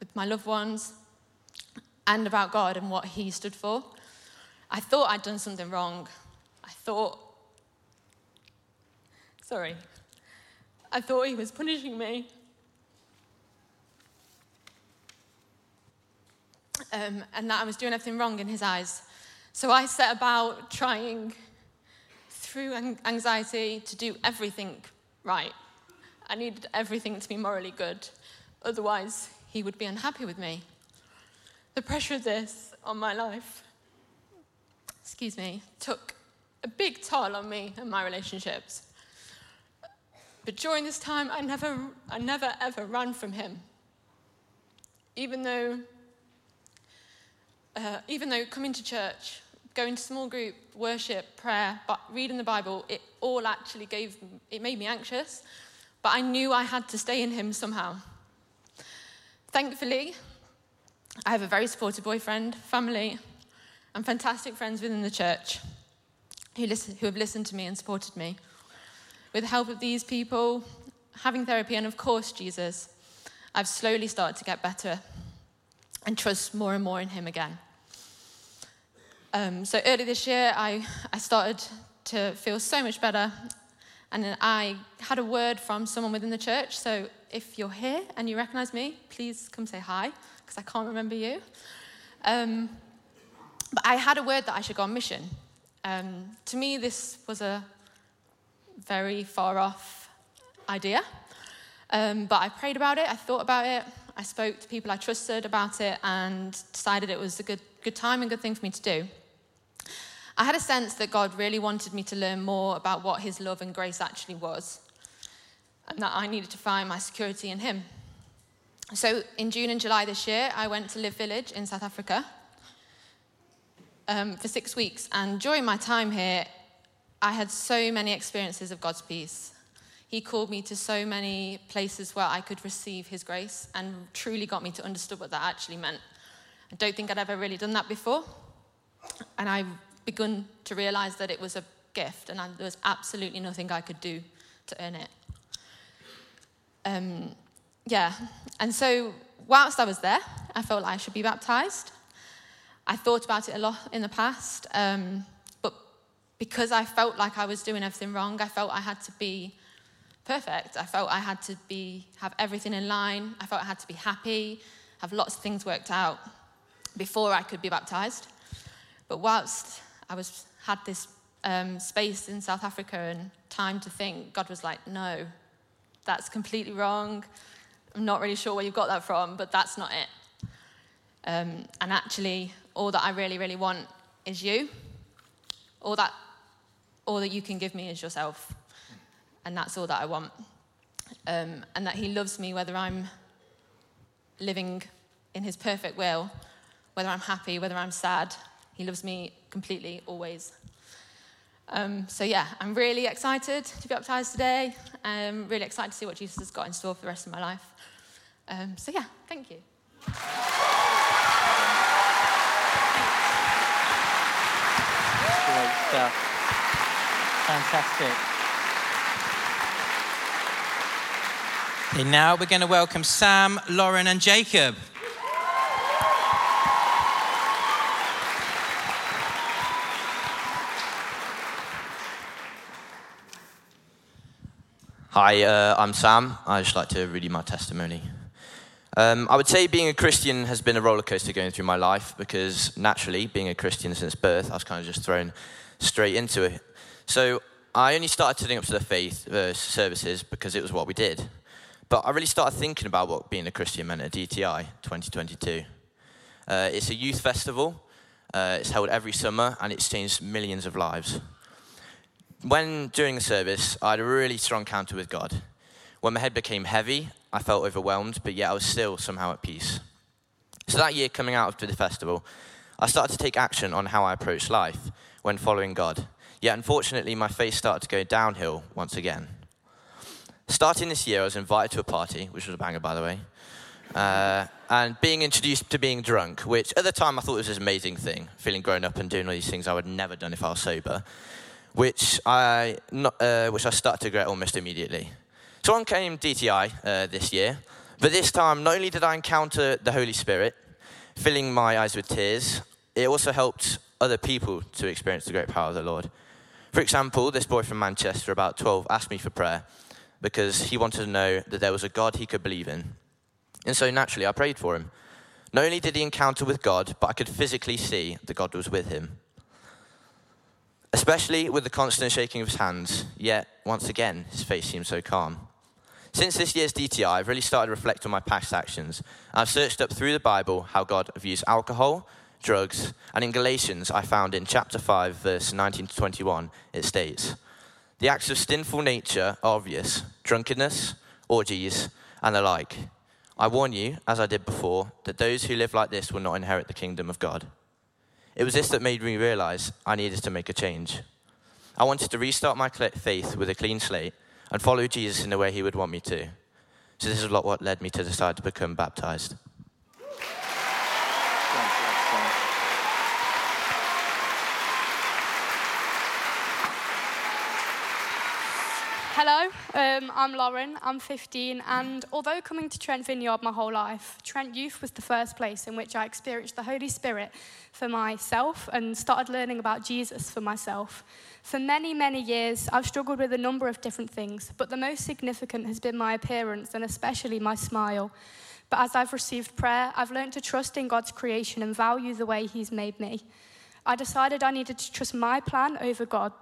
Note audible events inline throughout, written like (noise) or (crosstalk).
with my loved ones, and about God and what He stood for. I thought I'd done something wrong. I thought, sorry, I thought He was punishing me. Um, and that I was doing everything wrong in His eyes. So I set about trying through anxiety to do everything right. I needed everything to be morally good, otherwise, He would be unhappy with me. The pressure of this on my life, excuse me, took a big toll on me and my relationships. But during this time, I never, I never ever ran from Him. Even though, uh, even though coming to church going to small group, worship, prayer, but reading the Bible, it all actually gave, it made me anxious. But I knew I had to stay in Him somehow. Thankfully, I have a very supportive boyfriend, family, and fantastic friends within the church who, listen, who have listened to me and supported me. With the help of these people, having therapy, and of course, Jesus, I've slowly started to get better and trust more and more in Him again. Um, so early this year, I, I started to feel so much better. And I had a word from someone within the church. So if you're here and you recognize me, please come say hi, because I can't remember you. Um, but I had a word that I should go on mission. Um, to me, this was a very far off idea. Um, but I prayed about it, I thought about it, I spoke to people I trusted about it, and decided it was a good, good time and good thing for me to do. I had a sense that God really wanted me to learn more about what His love and grace actually was, and that I needed to find my security in Him. So, in June and July this year, I went to Live Village in South Africa um, for six weeks, and during my time here, I had so many experiences of God's peace. He called me to so many places where I could receive His grace and truly got me to understand what that actually meant. I don't think I'd ever really done that before. And I begun to realize that it was a gift and I, there was absolutely nothing I could do to earn it. Um, yeah, and so whilst I was there, I felt like I should be baptized. I thought about it a lot in the past, um, but because I felt like I was doing everything wrong, I felt I had to be perfect. I felt I had to be have everything in line. I felt I had to be happy, have lots of things worked out before I could be baptized. But whilst I was had this um, space in South Africa and time to think, God was like, no, that's completely wrong. I'm not really sure where you've got that from, but that's not it. Um, and actually, all that I really, really want is you. All that, all that you can give me is yourself. And that's all that I want. Um, and that He loves me whether I'm living in His perfect will, whether I'm happy, whether I'm sad, he loves me completely, always. Um, so, yeah, I'm really excited to be baptized today. I'm really excited to see what Jesus has got in store for the rest of my life. Um, so, yeah, thank you. Great stuff. Fantastic. Okay, now we're going to welcome Sam, Lauren, and Jacob. Hi, uh, I'm Sam. I just like to read you my testimony. Um, I would say being a Christian has been a roller coaster going through my life because naturally, being a Christian since birth, I was kind of just thrown straight into it. So I only started turning up to the faith uh, services because it was what we did. But I really started thinking about what being a Christian meant at DTI 2022. Uh, it's a youth festival. Uh, it's held every summer and it's changed millions of lives when during the service, I had a really strong encounter with God. When my head became heavy, I felt overwhelmed, but yet I was still somehow at peace. So that year, coming out of the festival, I started to take action on how I approached life when following God. Yet, unfortunately, my faith started to go downhill once again. Starting this year, I was invited to a party, which was a banger, by the way, uh, and being introduced to being drunk, which at the time I thought was this amazing thing, feeling grown up and doing all these things I would never done if I was sober which I, not, uh, which I started to regret almost immediately. So on came DTI uh, this year, But this time, not only did I encounter the Holy Spirit, filling my eyes with tears, it also helped other people to experience the great power of the Lord. For example, this boy from Manchester, about 12, asked me for prayer because he wanted to know that there was a God he could believe in. And so naturally, I prayed for him. Not only did he encounter with God, but I could physically see that God was with him. Especially with the constant shaking of his hands, yet, once again, his face seemed so calm. Since this year's DTI, I've really started to reflect on my past actions. I've searched up through the Bible how God views alcohol, drugs, and in Galatians, I found in chapter 5, verse 19 to 21, it states The acts of sinful nature are obvious drunkenness, orgies, and the like. I warn you, as I did before, that those who live like this will not inherit the kingdom of God. It was this that made me realize I needed to make a change. I wanted to restart my faith with a clean slate and follow Jesus in the way he would want me to. So, this is what led me to decide to become baptized. Hello, um, I'm Lauren, I'm 15, and although coming to Trent Vineyard my whole life, Trent Youth was the first place in which I experienced the Holy Spirit for myself and started learning about Jesus for myself. For many, many years, I've struggled with a number of different things, but the most significant has been my appearance and especially my smile. But as I've received prayer, I've learned to trust in God's creation and value the way He's made me. I decided I needed to trust my plan over God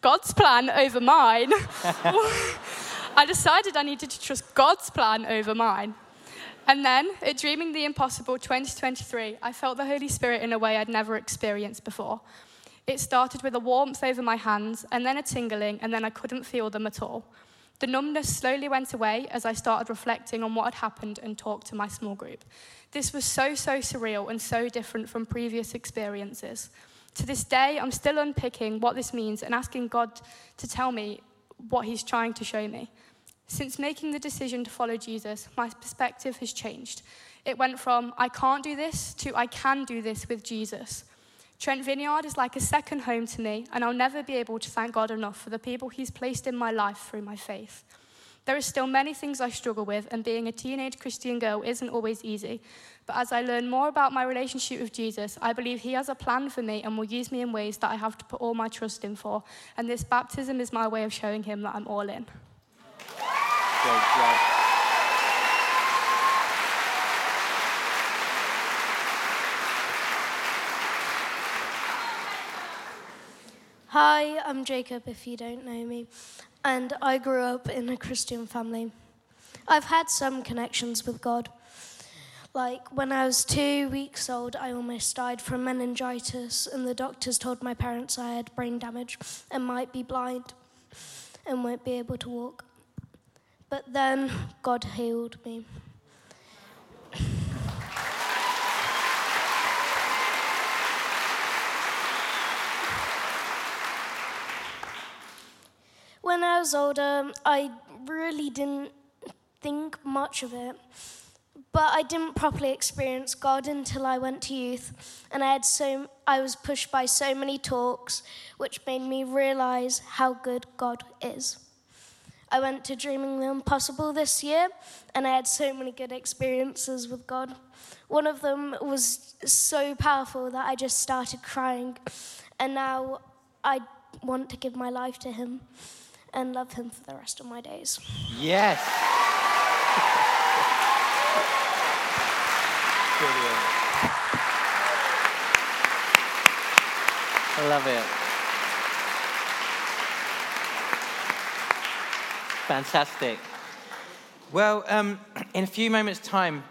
God's plan over mine. (laughs) I decided I needed to trust God's plan over mine. And then, at Dreaming the Impossible 2023, I felt the Holy Spirit in a way I'd never experienced before. It started with a warmth over my hands, and then a tingling, and then I couldn't feel them at all. The numbness slowly went away as I started reflecting on what had happened and talked to my small group. This was so, so surreal and so different from previous experiences. To this day, I'm still unpicking what this means and asking God to tell me what He's trying to show me. Since making the decision to follow Jesus, my perspective has changed. It went from, I can't do this, to I can do this with Jesus. Trent Vineyard is like a second home to me, and I'll never be able to thank God enough for the people He's placed in my life through my faith. There are still many things I struggle with, and being a teenage Christian girl isn't always easy. But as I learn more about my relationship with Jesus, I believe He has a plan for me and will use me in ways that I have to put all my trust in for. And this baptism is my way of showing Him that I'm all in. Great job. Hi, I'm Jacob, if you don't know me and I grew up in a Christian family. I've had some connections with God. Like when I was two weeks old, I almost died from meningitis, and the doctors told my parents I had brain damage and might be blind and won't be able to walk. But then God healed me. When I was older, I really didn't think much of it. But I didn't properly experience God until I went to youth, and I had so I was pushed by so many talks, which made me realize how good God is. I went to Dreaming the Impossible this year, and I had so many good experiences with God. One of them was so powerful that I just started crying, and now I want to give my life to Him and love Him for the rest of my days. Yes. Brilliant. I love it. Fantastic. Well, um, in a few moments' time,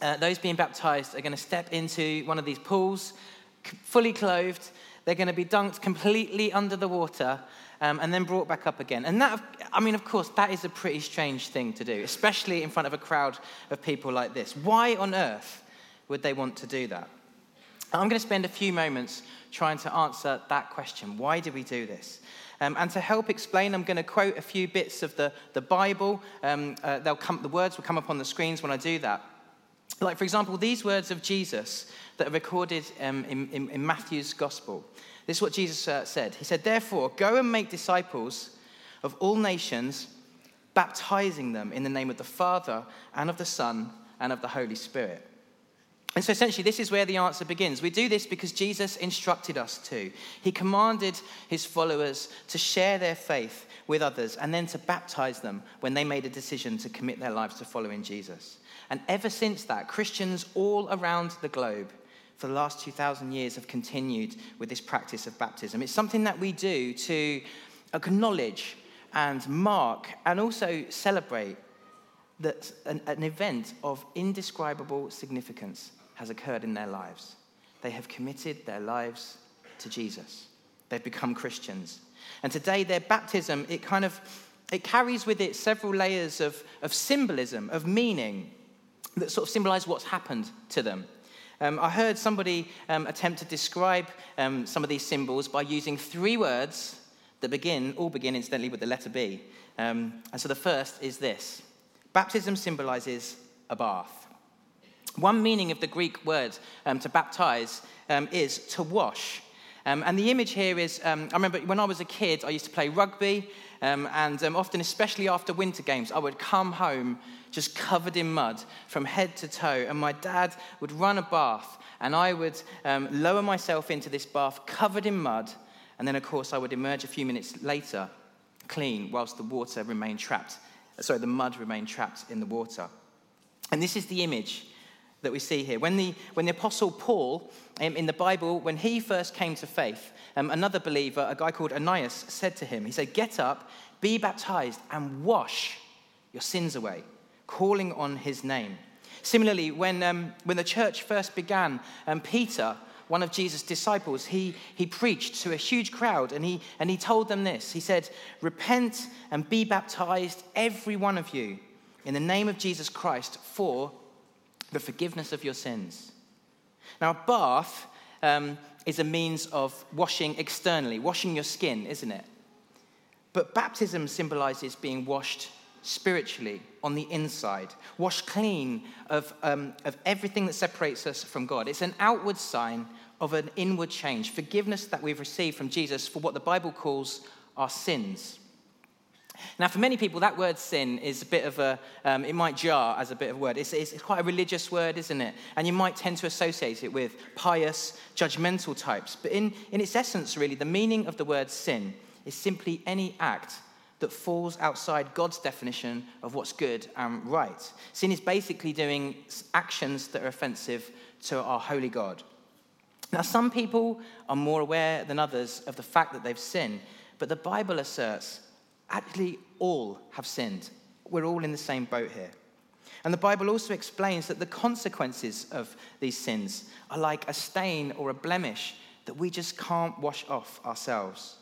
uh, those being baptized are going to step into one of these pools, fully clothed. They're going to be dunked completely under the water um, and then brought back up again. And that, I mean, of course, that is a pretty strange thing to do, especially in front of a crowd of people like this. Why on earth would they want to do that? I'm going to spend a few moments trying to answer that question. Why do we do this? Um, and to help explain, I'm going to quote a few bits of the, the Bible. Um, uh, they'll come, the words will come up on the screens when I do that. Like, for example, these words of Jesus that are recorded um, in, in, in Matthew's Gospel. This is what Jesus uh, said. He said, Therefore, go and make disciples of all nations, baptizing them in the name of the Father and of the Son and of the Holy Spirit. And so essentially, this is where the answer begins. We do this because Jesus instructed us to. He commanded his followers to share their faith with others and then to baptize them when they made a decision to commit their lives to following Jesus. And ever since that, Christians all around the globe for the last 2,000 years have continued with this practice of baptism. It's something that we do to acknowledge and mark and also celebrate that an, an event of indescribable significance has occurred in their lives. They have committed their lives to Jesus. They've become Christians. And today their baptism, it kind of it carries with it several layers of, of symbolism, of meaning that sort of symbolize what's happened to them. Um, I heard somebody um, attempt to describe um, some of these symbols by using three words that begin, all begin incidentally with the letter B. Um, and so the first is this Baptism symbolizes a bath. One meaning of the Greek word um, to baptize um, is to wash. Um, and the image here is um, I remember when I was a kid, I used to play rugby, um, and um, often, especially after winter games, I would come home just covered in mud from head to toe, and my dad would run a bath, and I would lower myself into this bath covered in mud and then, of course, I would emerge a few minutes later clean whilst the water remained trapped. Sorry, the mud remained trapped in the water. And this is the image that we see here. When the, when the Apostle Paul, um, in the Bible, when he first came to faith, um, another believer, a guy called Ananias, said to him, he said, Get up, be baptized, and wash your sins away, calling on his name. Similarly, when, um, when the church first began, um, Peter one of Jesus' disciples, he, he preached to a huge crowd and he, and he told them this. He said, Repent and be baptized, every one of you, in the name of Jesus Christ for the forgiveness of your sins. Now, a bath um, is a means of washing externally, washing your skin, isn't it? But baptism symbolizes being washed spiritually on the inside, washed clean of, um, of everything that separates us from God. It's an outward sign of an inward change, forgiveness that we've received from Jesus for what the Bible calls our sins. Now, for many people, that word sin is a bit of a, um, it might jar as a bit of a word. It's, it's, it's, quite a religious word, isn't it? And you might tend to associate it with pious, judgmental types. But in, in its essence, really, the meaning of the word sin is simply any act that falls outside God's definition of what's good and right. Sin is basically doing actions that are offensive to our holy God. Now, some people are more aware than others of the fact that they've sinned, but the Bible asserts actually all have sinned. We're all in the same boat here. And the Bible also explains that the consequences of these sins are like a stain or a blemish that we just can't wash off ourselves.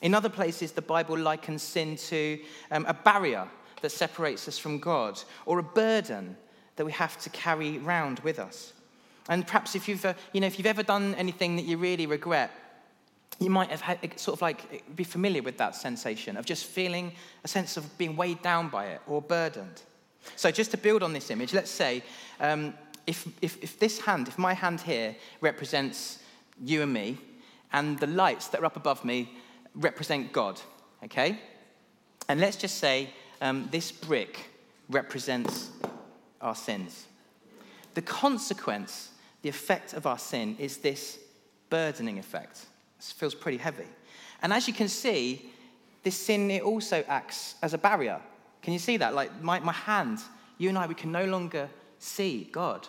In other places, the Bible likens sin to um, a barrier that separates us from God or a burden that we have to carry around with us. And perhaps if you've, uh, you know, if you've ever done anything that you really regret, you might have had, sort of like be familiar with that sensation of just feeling a sense of being weighed down by it or burdened. So, just to build on this image, let's say um, if, if, if this hand, if my hand here represents you and me, and the lights that are up above me represent God, okay? And let's just say um, this brick represents our sins. The consequence the effect of our sin is this burdening effect. Feels pretty heavy. And as you can see, this sin it also acts as a barrier. Can you see that? Like my, my hand, you and I, we can no longer see God.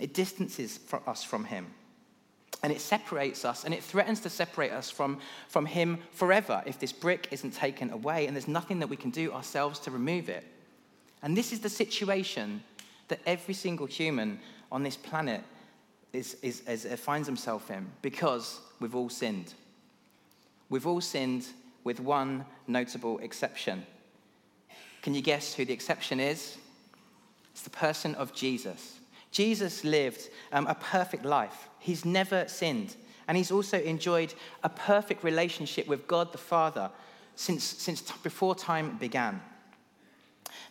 It distances us from Him. And it separates us, and it threatens to separate us from, from Him forever if this brick isn't taken away, and there's nothing that we can do ourselves to remove it. And this is the situation that every single human on this planet is, is, is, uh, finds himself in because we've all sinned. We've all sinned with one notable exception. Can you guess who the exception is? It's the person of Jesus. Jesus lived um, a perfect life. He's never sinned. And he's also enjoyed a perfect relationship with God the Father since, since t- before time began.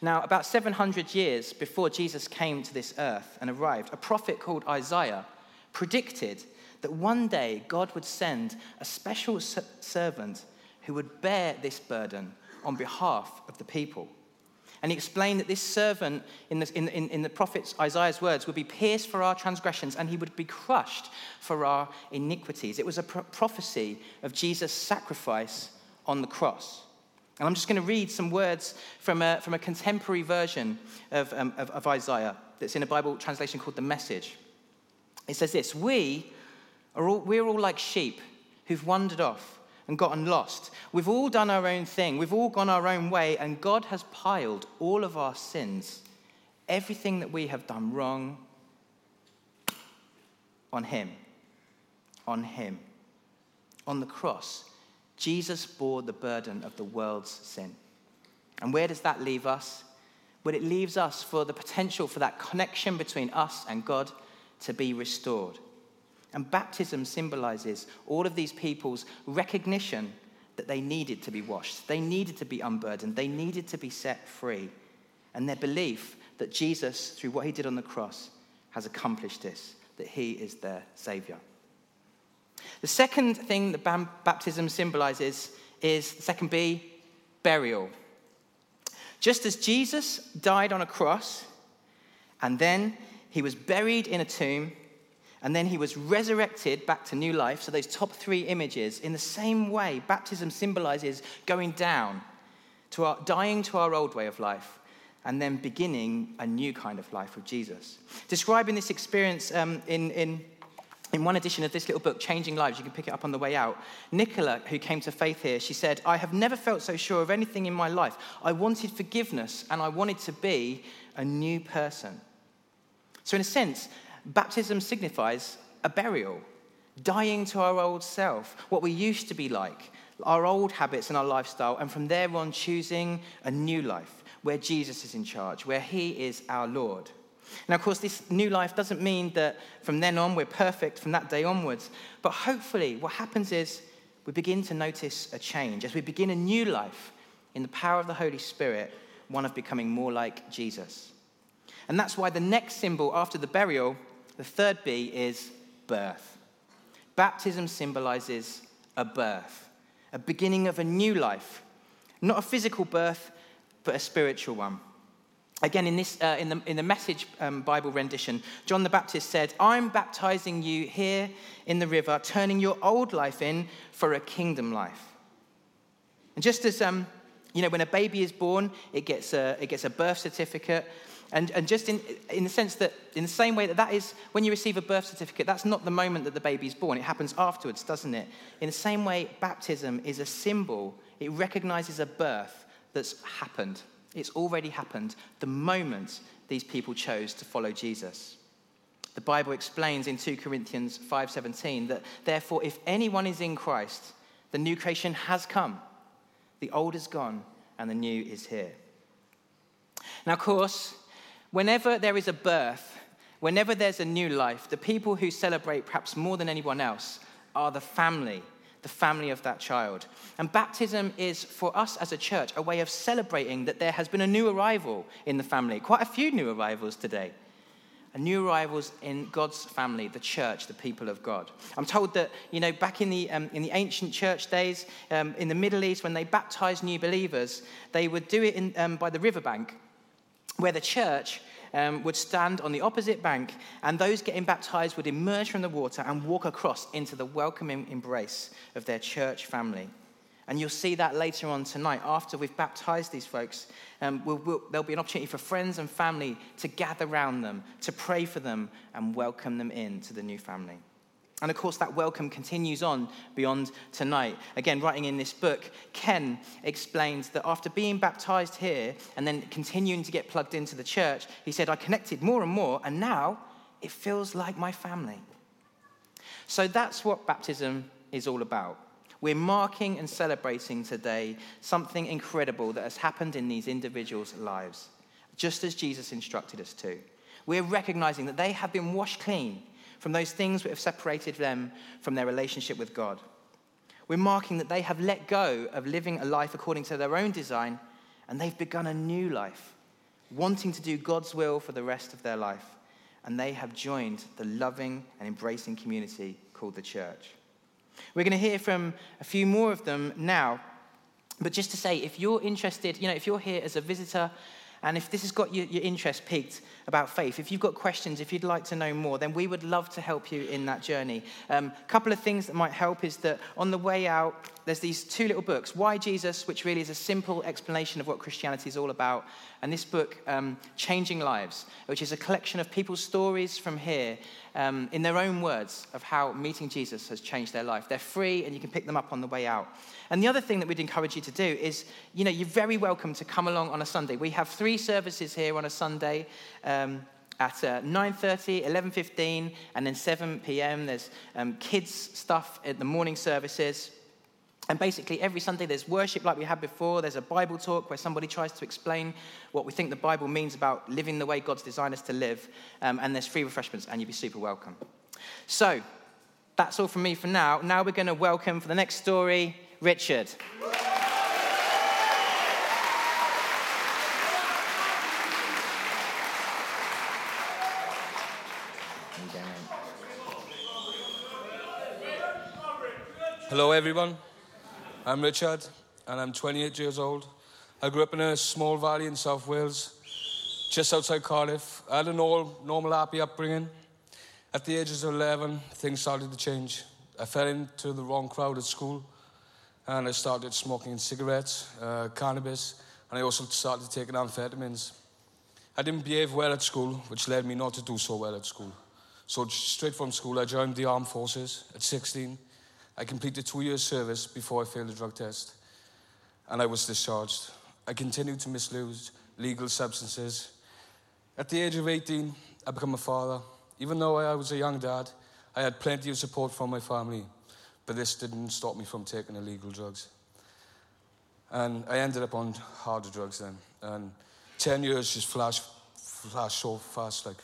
Now, about 700 years before Jesus came to this earth and arrived, a prophet called Isaiah predicted that one day God would send a special servant who would bear this burden on behalf of the people. And he explained that this servant, in the, in, in, the prophet Isaiah's words, would be pierced for our transgressions and he would be crushed for our iniquities. It was a pro- prophecy of Jesus' sacrifice on the cross. And I'm just going to read some words from a, from a contemporary version of, um, of, of Isaiah that's in a Bible translation called The Message. It says this We are all, we're all like sheep who've wandered off and gotten lost. We've all done our own thing, we've all gone our own way, and God has piled all of our sins, everything that we have done wrong, on Him. On Him. On the cross, Jesus bore the burden of the world's sin. And where does that leave us? Well, it leaves us for the potential for that connection between us and God to be restored. And baptism symbolizes all of these people's recognition that they needed to be washed, they needed to be unburdened, they needed to be set free, and their belief that Jesus, through what he did on the cross, has accomplished this, that he is their Savior. The second thing that baptism symbolizes is, the second B, burial. Just as Jesus died on a cross, and then he was buried in a tomb, and then he was resurrected back to new life. So, those top three images, in the same way, baptism symbolizes going down, to our, dying to our old way of life, and then beginning a new kind of life with Jesus. Describing this experience um, in, in, in one edition of this little book, Changing Lives, you can pick it up on the way out. Nicola, who came to faith here, she said, I have never felt so sure of anything in my life. I wanted forgiveness and I wanted to be a new person. So, in a sense, Baptism signifies a burial, dying to our old self, what we used to be like, our old habits and our lifestyle, and from there on choosing a new life where Jesus is in charge, where he is our Lord. Now, of course, this new life doesn't mean that from then on we're perfect from that day onwards, but hopefully what happens is we begin to notice a change as we begin a new life in the power of the Holy Spirit, one of becoming more like Jesus. And that's why the next symbol after the burial the third B is birth. Baptism symbolizes a birth, a beginning of a new life. Not a physical birth, but a spiritual one. Again, in, this, uh, in, the, in the message um, Bible rendition, John the Baptist said, I'm baptizing you here in the river, turning your old life in for a kingdom life. And just as, um, you know, when a baby is born, it gets a, it gets a birth certificate. And, and just in, in the sense that, in the same way that that is, when you receive a birth certificate, that's not the moment that the baby is born. It happens afterwards, doesn't it? In the same way, baptism is a symbol, it recognizes a birth that's happened. It's already happened the moment these people chose to follow Jesus. The Bible explains in 2 Corinthians 5:17 that therefore if anyone is in Christ, the new creation has come. The old is gone and the new is here. Now of course, Whenever there is a birth, whenever there's a new life, the people who celebrate perhaps more than anyone else are the family, the family of that child. And baptism is, for us as a church, a way of celebrating that there has been a new arrival in the family. Quite a few new arrivals today. A new arrivals in God's family, the church, the people of God. I'm told that, you know, back in the, um, in the ancient church days, um, in the Middle East, when they baptized new believers, they would do it in, um, by the riverbank where the church um, would stand on the opposite bank, and those getting baptized would emerge from the water and walk across into the welcoming embrace of their church family. And you'll see that later on tonight. After we've baptized these folks, um, we'll, we'll, there'll be an opportunity for friends and family to gather around them, to pray for them, and welcome them into the new family. And of course, that welcome continues on beyond tonight. Again, writing in this book, Ken explains that after being baptized here and then continuing to get plugged into the church, he said, I connected more and more, and now it feels like my family. So that's what baptism is all about. We're marking and celebrating today something incredible that has happened in these individuals' lives, just as Jesus instructed us to. We're recognizing that they have been washed clean from those things that have separated them from their relationship with God. We're marking that they have let go of living a life according to their own design and they've begun a new life, wanting to do God's will for the rest of their life. And they have joined the loving and embracing community called the church. We're going to hear from a few more of them now. But just to say, if you're interested, you know, if you're here as a visitor, and if this has got your, your interest piqued about faith, if you've got questions, if you'd like to know more, then we would love to help you in that journey. A um, couple of things that might help is that on the way out, there's these two little books Why Jesus, which really is a simple explanation of what Christianity is all about, and this book, um, Changing Lives, which is a collection of people's stories from here um, in their own words of how meeting Jesus has changed their life. They're free and you can pick them up on the way out. And the other thing that we'd encourage you to do is, you know, you're very welcome to come along on a Sunday. We have three services here on a Sunday. Um, at uh, 9.30 11.15 and then 7 p.m there's um, kids stuff at the morning services and basically, every Sunday there's worship like we had before. There's a Bible talk where somebody tries to explain what we think the Bible means about living the way God's designed us to live. Um, and there's free refreshments, and you'd be super welcome. So, that's all from me for now. Now we're going to welcome for the next story, Richard. Hello, everyone. I'm Richard, and I'm 28 years old. I grew up in a small valley in South Wales, just outside Cardiff. I had a normal, normal happy upbringing. At the ages of 11, things started to change. I fell into the wrong crowd at school, and I started smoking cigarettes, uh, cannabis, and I also started taking amphetamines. I didn't behave well at school, which led me not to do so well at school. So, straight from school, I joined the armed forces at 16 I completed two years' service before I failed the drug test, and I was discharged. I continued to misuse legal substances. At the age of 18, I became a father. Even though I was a young dad, I had plenty of support from my family, but this didn't stop me from taking illegal drugs. And I ended up on harder drugs then. And 10 years just flashed, flashed so fast, like.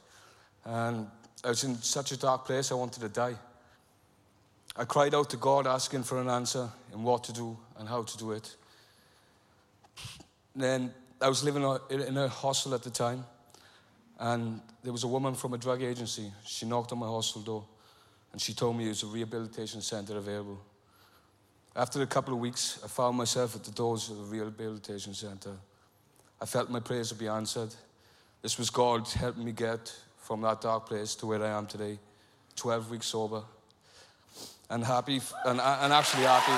And I was in such a dark place, I wanted to die. I cried out to God asking for an answer and what to do and how to do it. Then I was living in a hostel at the time, and there was a woman from a drug agency. She knocked on my hostel door, and she told me there was a rehabilitation center available. After a couple of weeks, I found myself at the doors of a rehabilitation center. I felt my prayers would be answered. This was God helping me get from that dark place to where I am today, 12 weeks sober, and happy and, and actually happy.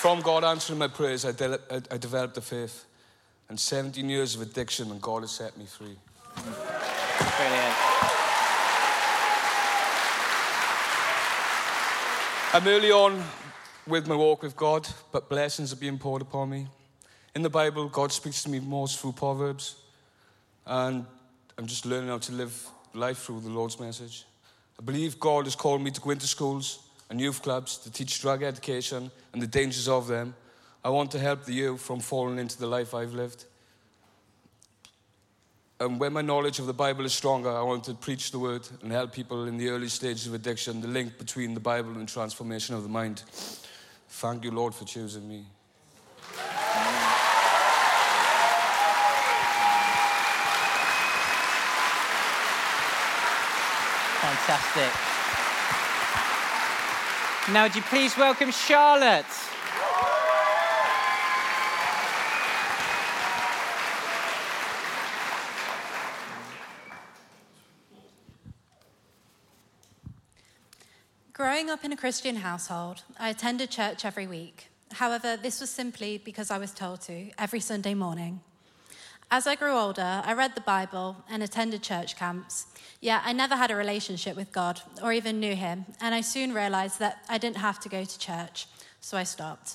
From God answering my prayers, I, de- I developed a faith. And 17 years of addiction, and God has set me free. Brilliant. I'm early on with my walk with God, but blessings are being poured upon me. In the Bible, God speaks to me most through Proverbs, and I'm just learning how to live life through the Lord's message. I believe God has called me to go into schools and youth clubs to teach drug education and the dangers of them. I want to help the youth from falling into the life I've lived. And when my knowledge of the Bible is stronger, I want to preach the word and help people in the early stages of addiction, the link between the Bible and transformation of the mind. Thank you, Lord, for choosing me. Fantastic. Now, would you please welcome Charlotte? Growing up in a Christian household, I attended church every week. However, this was simply because I was told to every Sunday morning. As I grew older, I read the Bible and attended church camps. Yet I never had a relationship with God or even knew Him, and I soon realized that I didn't have to go to church, so I stopped.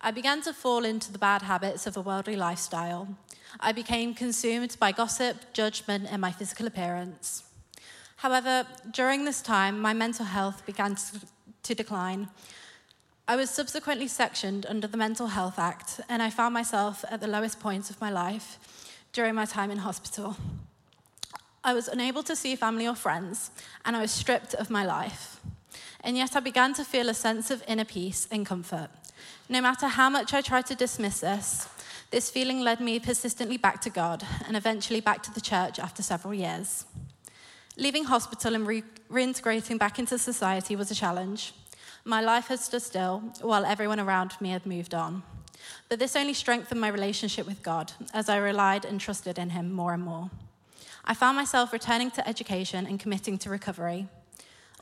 I began to fall into the bad habits of a worldly lifestyle. I became consumed by gossip, judgment, and my physical appearance. However, during this time, my mental health began to decline. I was subsequently sectioned under the Mental Health Act, and I found myself at the lowest point of my life during my time in hospital. I was unable to see family or friends, and I was stripped of my life. And yet I began to feel a sense of inner peace and comfort. No matter how much I tried to dismiss this, this feeling led me persistently back to God and eventually back to the church after several years. Leaving hospital and re- reintegrating back into society was a challenge. My life had stood still while everyone around me had moved on. But this only strengthened my relationship with God as I relied and trusted in Him more and more. I found myself returning to education and committing to recovery.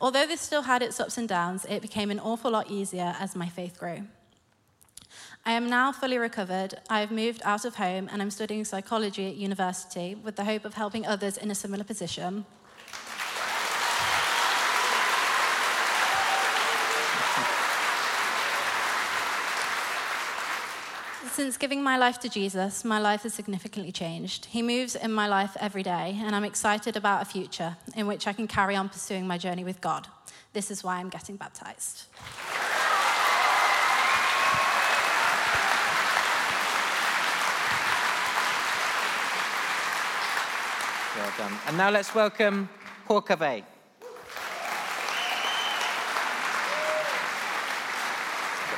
Although this still had its ups and downs, it became an awful lot easier as my faith grew. I am now fully recovered. I have moved out of home and I'm studying psychology at university with the hope of helping others in a similar position. Since giving my life to Jesus, my life has significantly changed. He moves in my life every day, and I'm excited about a future in which I can carry on pursuing my journey with God. This is why I'm getting baptized. Well done. And now let's welcome Paul Covey.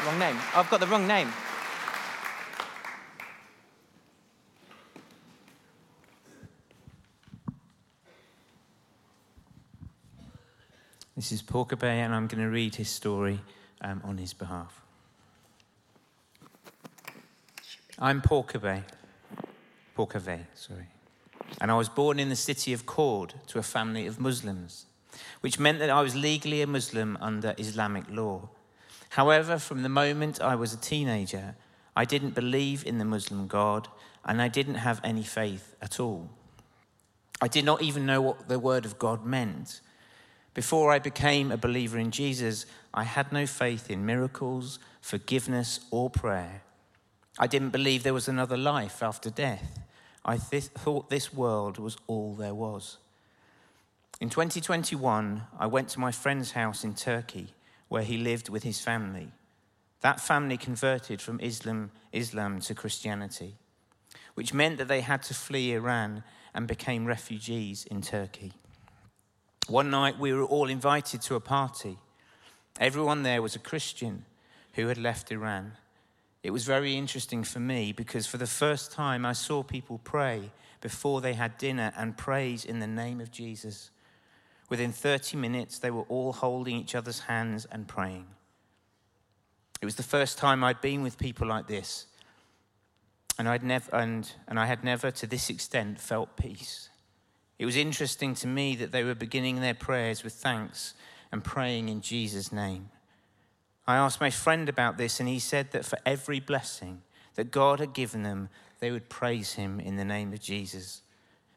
Wrong name. I've got the wrong name. This is Paul Bay, and I'm going to read his story um, on his behalf. I'm Paul Bay. Paul Cavey, sorry. And I was born in the city of Cord to a family of Muslims, which meant that I was legally a Muslim under Islamic law. However, from the moment I was a teenager, I didn't believe in the Muslim God and I didn't have any faith at all. I did not even know what the word of God meant. Before I became a believer in Jesus, I had no faith in miracles, forgiveness, or prayer. I didn't believe there was another life after death. I th- thought this world was all there was. In 2021, I went to my friend's house in Turkey where he lived with his family. That family converted from Islam, Islam to Christianity, which meant that they had to flee Iran and became refugees in Turkey. One night we were all invited to a party. Everyone there was a Christian who had left Iran. It was very interesting for me because for the first time I saw people pray before they had dinner and praise in the name of Jesus. Within 30 minutes, they were all holding each other's hands and praying. It was the first time I'd been with people like this, and, I'd and, and I had never to this extent felt peace. It was interesting to me that they were beginning their prayers with thanks and praying in Jesus' name. I asked my friend about this, and he said that for every blessing that God had given them, they would praise him in the name of Jesus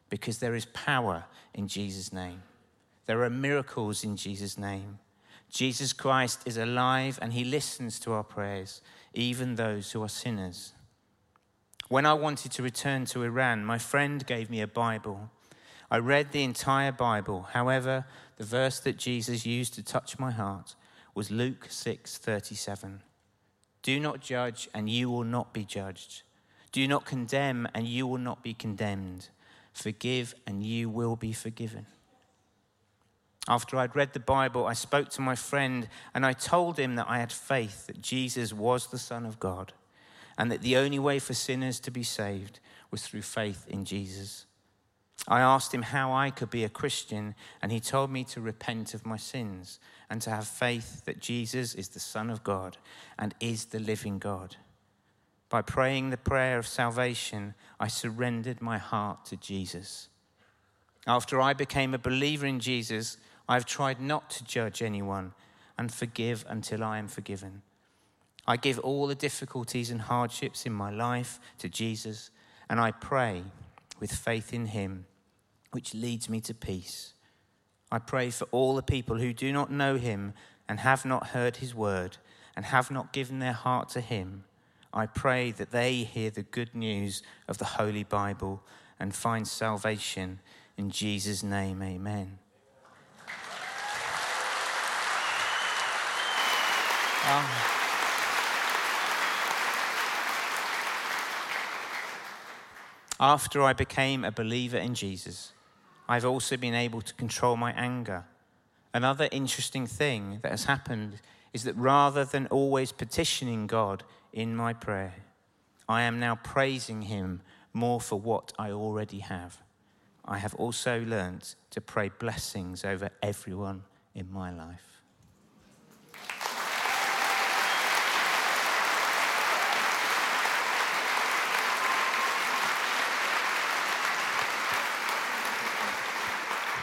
because there is power in Jesus' name. There are miracles in Jesus' name. Jesus Christ is alive and he listens to our prayers, even those who are sinners. When I wanted to return to Iran, my friend gave me a Bible. I read the entire Bible. However, the verse that Jesus used to touch my heart was Luke 6:37. Do not judge and you will not be judged. Do not condemn and you will not be condemned. Forgive and you will be forgiven. After I'd read the Bible, I spoke to my friend and I told him that I had faith that Jesus was the Son of God and that the only way for sinners to be saved was through faith in Jesus. I asked him how I could be a Christian, and he told me to repent of my sins and to have faith that Jesus is the Son of God and is the living God. By praying the prayer of salvation, I surrendered my heart to Jesus. After I became a believer in Jesus, I've tried not to judge anyone and forgive until I am forgiven. I give all the difficulties and hardships in my life to Jesus, and I pray with faith in Him which leads me to peace. I pray for all the people who do not know him and have not heard his word and have not given their heart to him. I pray that they hear the good news of the Holy Bible and find salvation. In Jesus' name, amen. Um, after I became a believer in Jesus, I've also been able to control my anger. Another interesting thing that has happened is that rather than always petitioning God in my prayer, I am now praising Him more for what I already have. I have also learnt to pray blessings over everyone in my life.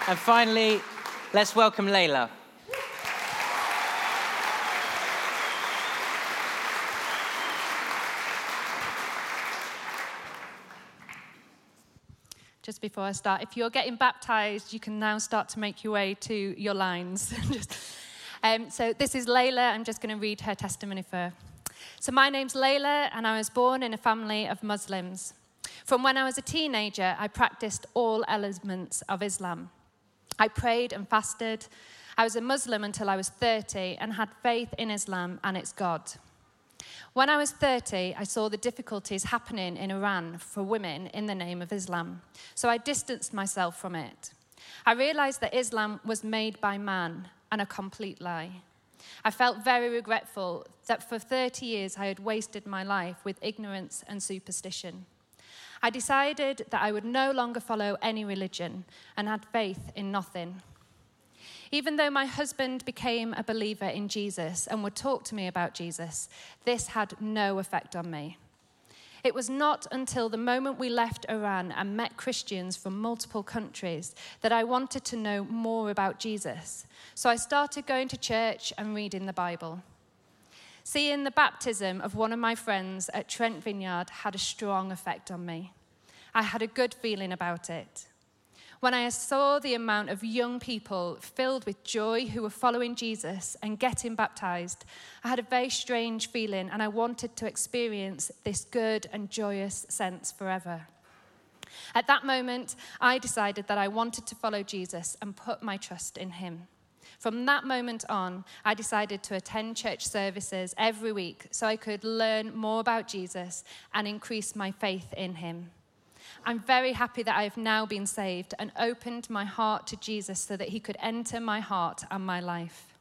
And finally, let's welcome Layla. just before I start. If you're getting baptized, you can now start to make your way to your lines. (laughs) um, so this is Layla. I'm just going to read her testimony for. So my name's Layla, and I was born in a family of Muslims. From when I was a teenager, I practiced all elements of Islam. I prayed and fasted. I was a Muslim until I was 30 and had faith in Islam and its God. When I was 30, I saw the difficulties happening in Iran for women in the name of Islam, so I distanced myself from it. I realized that Islam was made by man and a complete lie. I felt very regretful that for 30 years I had wasted my life with ignorance and superstition. I decided that I would no longer follow any religion and had faith in nothing. Even though my husband became a believer in Jesus and would talk to me about Jesus, this had no effect on me. It was not until the moment we left Iran and met Christians from multiple countries that I wanted to know more about Jesus. So I started going to church and reading the Bible. Seeing the baptism of one of my friends at Trent Vineyard had a strong effect on me. I had a good feeling about it. When I saw the amount of young people filled with joy who were following Jesus and getting baptized, I had a very strange feeling and I wanted to experience this good and joyous sense forever. At that moment, I decided that I wanted to follow Jesus and put my trust in him. From that moment on, I decided to attend church services every week so I could learn more about Jesus and increase my faith in him. I'm very happy that I have now been saved and opened my heart to Jesus so that he could enter my heart and my life.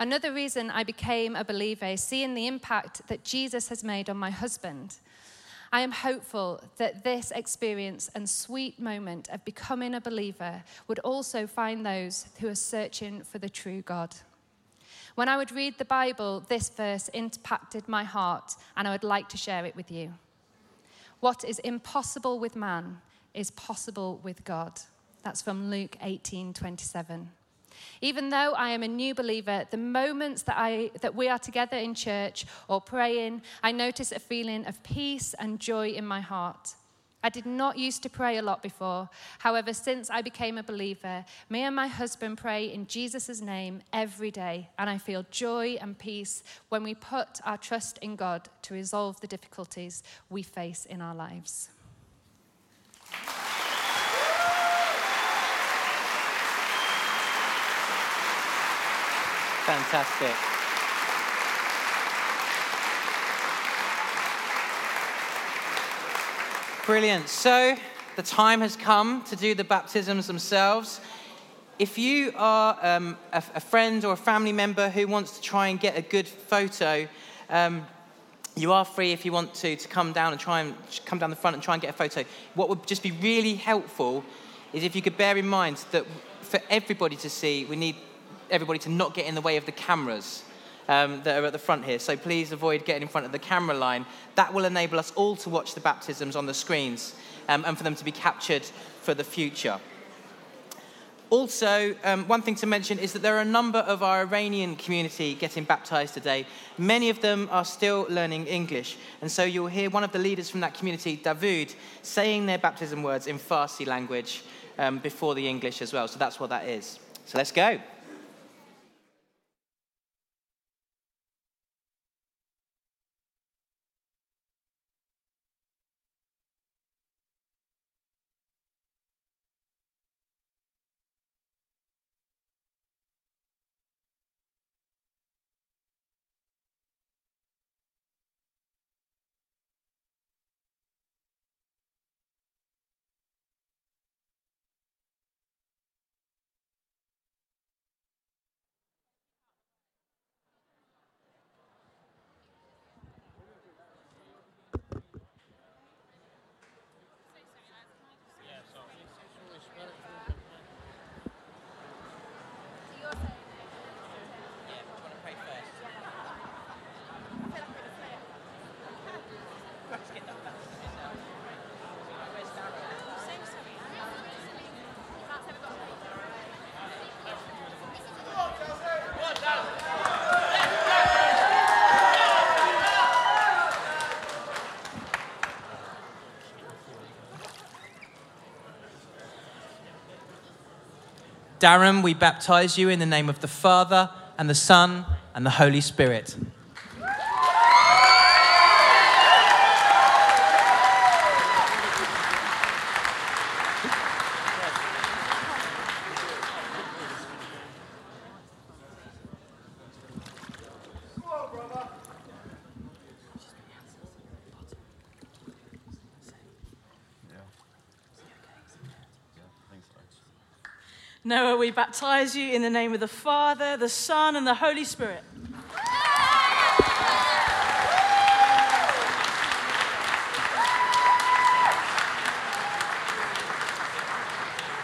Another reason I became a believer is seeing the impact that Jesus has made on my husband. I am hopeful that this experience and sweet moment of becoming a believer would also find those who are searching for the true God. When I would read the Bible, this verse impacted my heart, and I would like to share it with you. What is impossible with man is possible with God. That's from Luke 18 27. Even though I am a new believer, the moments that, I, that we are together in church or praying, I notice a feeling of peace and joy in my heart. I did not used to pray a lot before. However, since I became a believer, me and my husband pray in Jesus' name every day, and I feel joy and peace when we put our trust in God to resolve the difficulties we face in our lives. Fantastic. Brilliant. So, the time has come to do the baptisms themselves. If you are um, a, a, friend or a family member who wants to try and get a good photo, um, you are free if you want to to come down and try and come down the front and try and get a photo. What would just be really helpful is if you could bear in mind that for everybody to see, we need everybody to not get in the way of the cameras um, that are at the front here. So please avoid getting in front of the camera line. That will enable us all to watch the baptisms on the screens um, and for them to be captured for the future. Also, um, one thing to mention is that there are a number of our Iranian community getting baptized today. Many of them are still learning English. And so you'll hear one of the leaders from that community, Davud, saying their baptism words in Farsi language um, before the English as well. So that's what that is. So let's go. Darren, we baptize you in the name of the Father and the Son and the Holy Spirit. Noah, we baptize you in the name of the Father, the Son, and the Holy Spirit.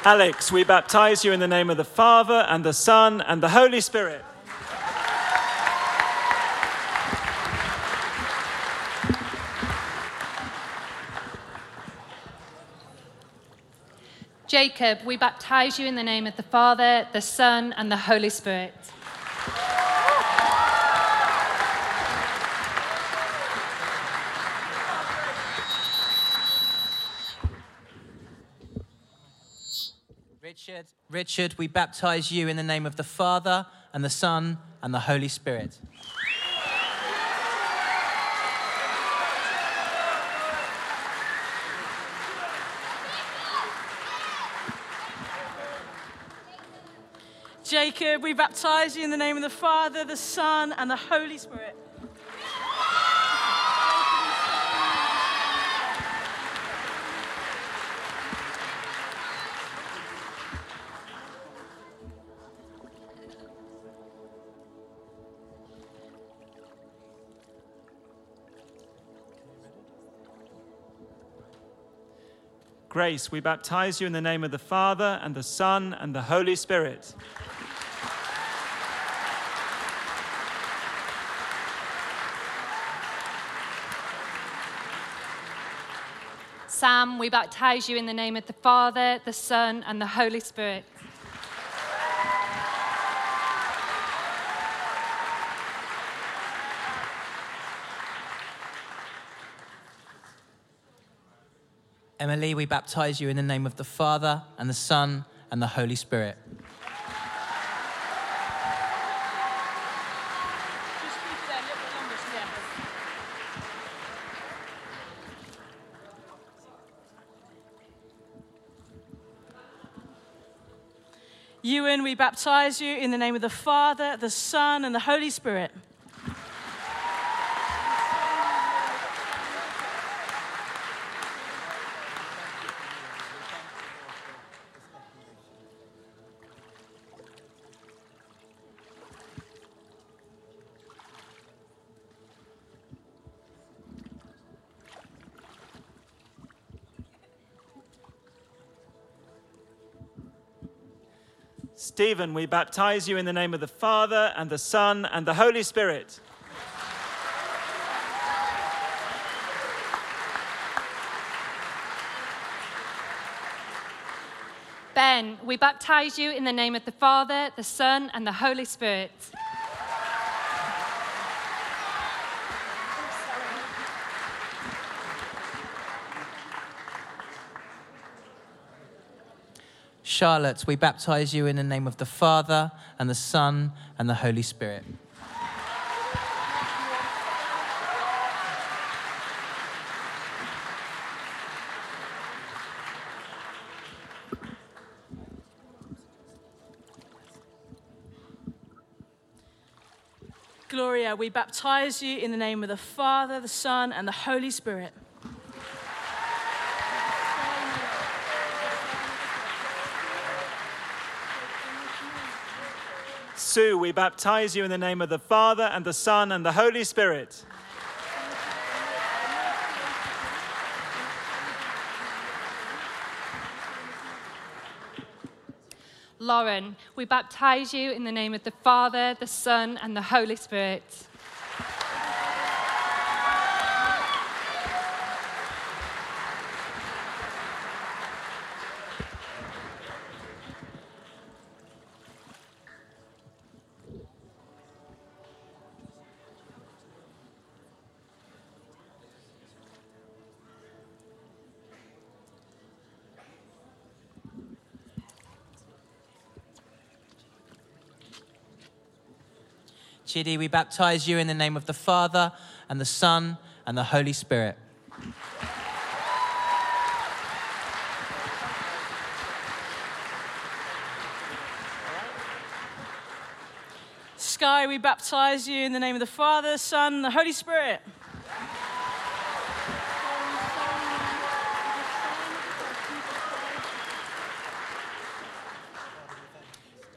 Alex, we baptize you in the name of the Father, and the Son, and the Holy Spirit. Jacob, we baptize you in the name of the Father, the Son, and the Holy Spirit. Richard, Richard, we baptize you in the name of the Father and the Son and the Holy Spirit. Jacob, we baptize you in the name of the Father, the Son, and the Holy Spirit. Grace, we baptize you in the name of the Father, and the Son, and the Holy Spirit. Sam, we baptize you in the name of the Father, the Son, and the Holy Spirit. Emily, we baptize you in the name of the Father and the Son and the Holy Spirit. Ewan, we baptize you in the name of the Father, the Son, and the Holy Spirit. Stephen, we baptize you in the name of the Father, and the Son, and the Holy Spirit. Ben, we baptize you in the name of the Father, the Son, and the Holy Spirit. Charlotte, we baptize you in the name of the Father and the Son and the Holy Spirit. Gloria, we baptize you in the name of the Father, the Son, and the Holy Spirit. Sue, we baptize you in the name of the Father, and the Son, and the Holy Spirit. Lauren, we baptize you in the name of the Father, the Son, and the Holy Spirit. Chidi, we baptize you in the name of the Father and the Son and the Holy Spirit. Sky, we baptize you in the name of the Father, Son, and the Holy Spirit.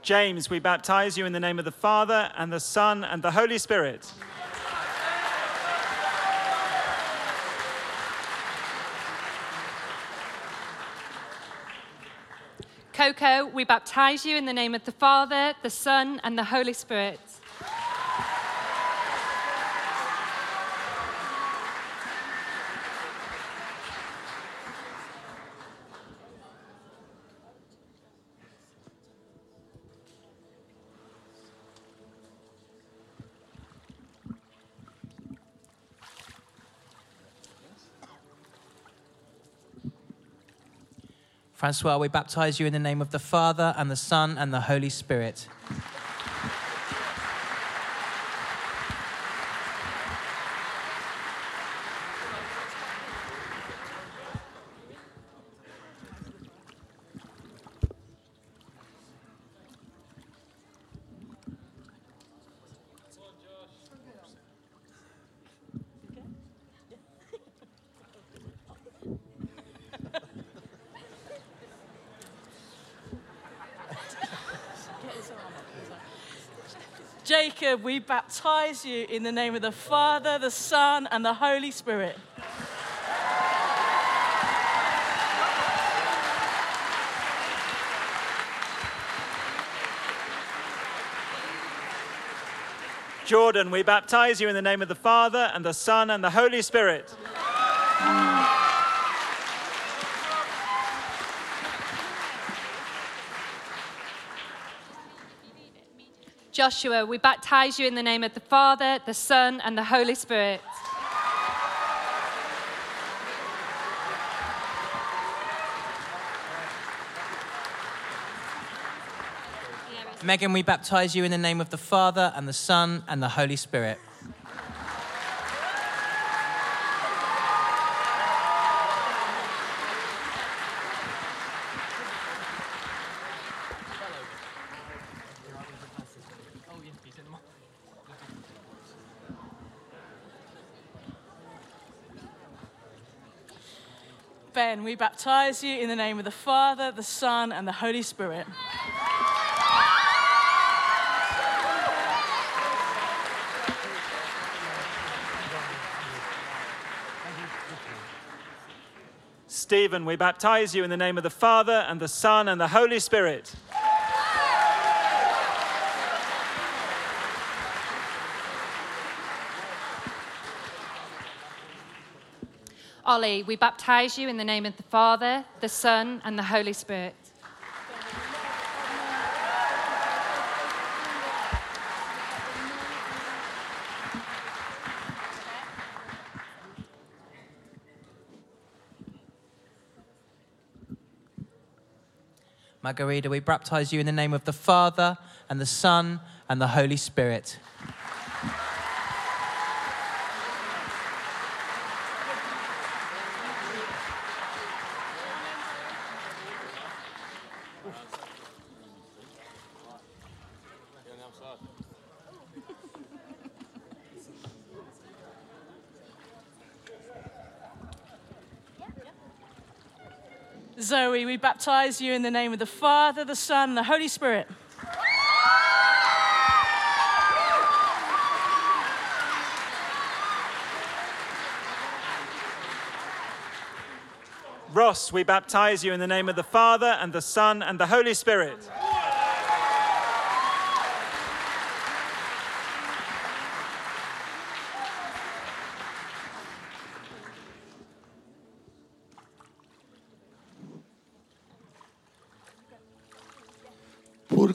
James, we baptize you in the name of the Father and the Son and the Holy Spirit. Coco, we baptize you in the name of the Father, the Son, and the Holy Spirit. Francois, we baptize you in the name of the Father and the Son and the Holy Spirit. Jacob, we baptize you in the name of the Father, the Son, and the Holy Spirit. Jordan, we baptize you in the name of the Father and the Son and the Holy Spirit. Joshua, we baptize you in the name of the Father, the Son, and the Holy Spirit. Megan, we baptize you in the name of the Father and the Son and the Holy Spirit. Ben, we baptize you in the name of the Father, the Son, and the Holy Spirit. Stephen, we baptize you in the name of the Father and the Son and the Holy Spirit. Ollie, we baptize you in the name of the Father, the Son, and the Holy Spirit. Margarita, we baptize you in the name of the Father and the Son and the Holy Spirit. Zoe, we baptize you in the name of the Father, the Son, and the Holy Spirit. Ross, we baptize you in the name of the Father and the Son and the Holy Spirit.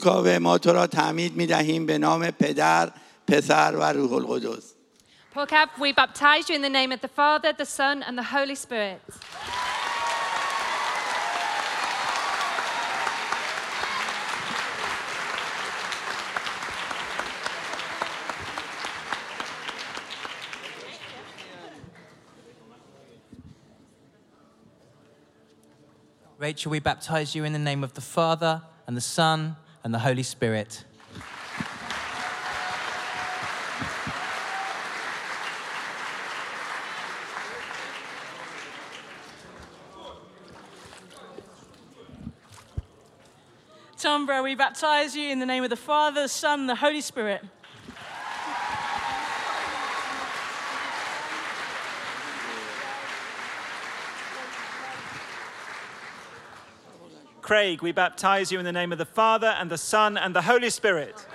کاوه we baptize you in the name of the Father, the Son, and the Holy Spirit. Rachel, we baptize you in the name of the Father and the Son and the Holy Spirit. Tombra, we baptize you in the name of the Father, the Son, the Holy Spirit. Craig, we baptize you in the name of the Father and the Son and the Holy Spirit.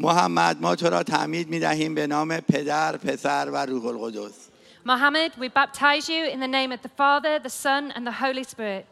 محمد ما تو را تعمید می دهیم به نام پدر پسر و روح القدس Mohammed, we baptize you in the name of the Father, the Son, and the Holy Spirit.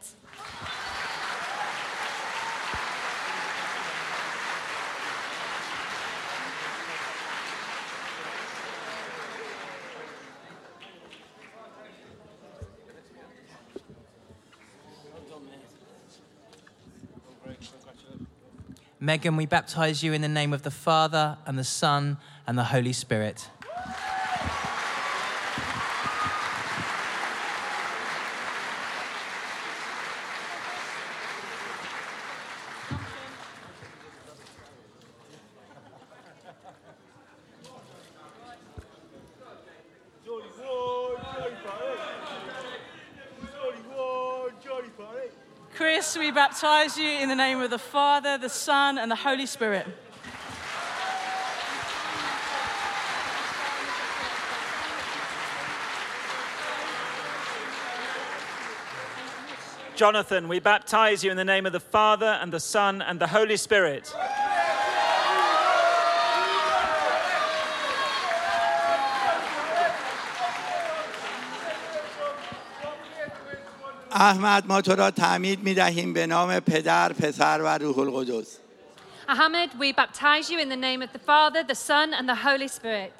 Megan, we baptize you in the name of the Father, and the Son, and the Holy Spirit. Chris, we baptize you in the name of the Father, the Son, and the Holy Spirit. Jonathan, we baptize you in the name of the Father and the Son and the Holy Spirit. احمد ما تو را تعمید می دهیم به نام پدر پسر و روح القدس Ahmed, we baptize you in the name of the Father, the Son, and the Holy Spirit.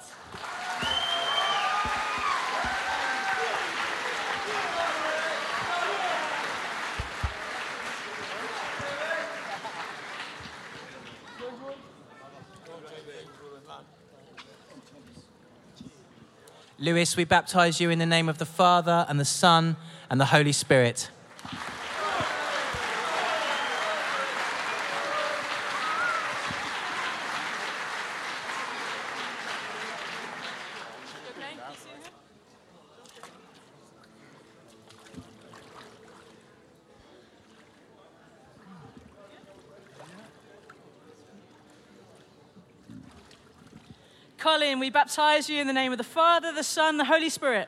Lewis, we baptize you in the name of the Father, and the Son, and the Holy Spirit. Colin, we baptize you in the name of the Father, the Son, the Holy Spirit.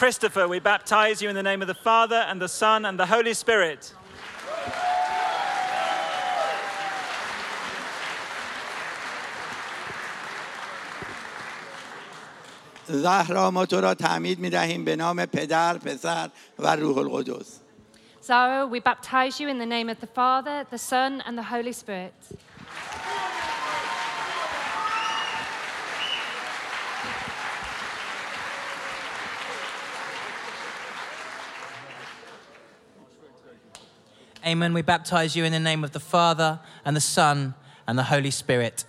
Christopher, we baptize you in the name of the Father and the Son and the Holy Spirit. زهرا ما تو را تعمید می دهیم به نام پدر پسر و روح القدس Zara, we baptize you in the name of the Father, the Son, and the Holy Spirit. Amen. We baptize you in the name of the Father, and the Son, and the Holy Spirit.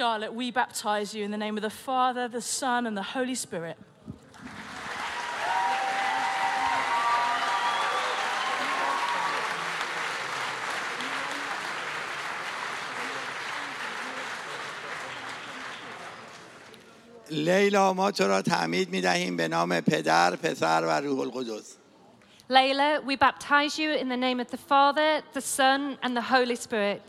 Charlotte, we baptize you in the name of the Father, the Son, and the Holy Spirit. لیلا ما تو را تعمید می دهیم به نام پدر پسر و روح القدس Layla, we baptize you in the name of the Father, the Son, and the Holy Spirit.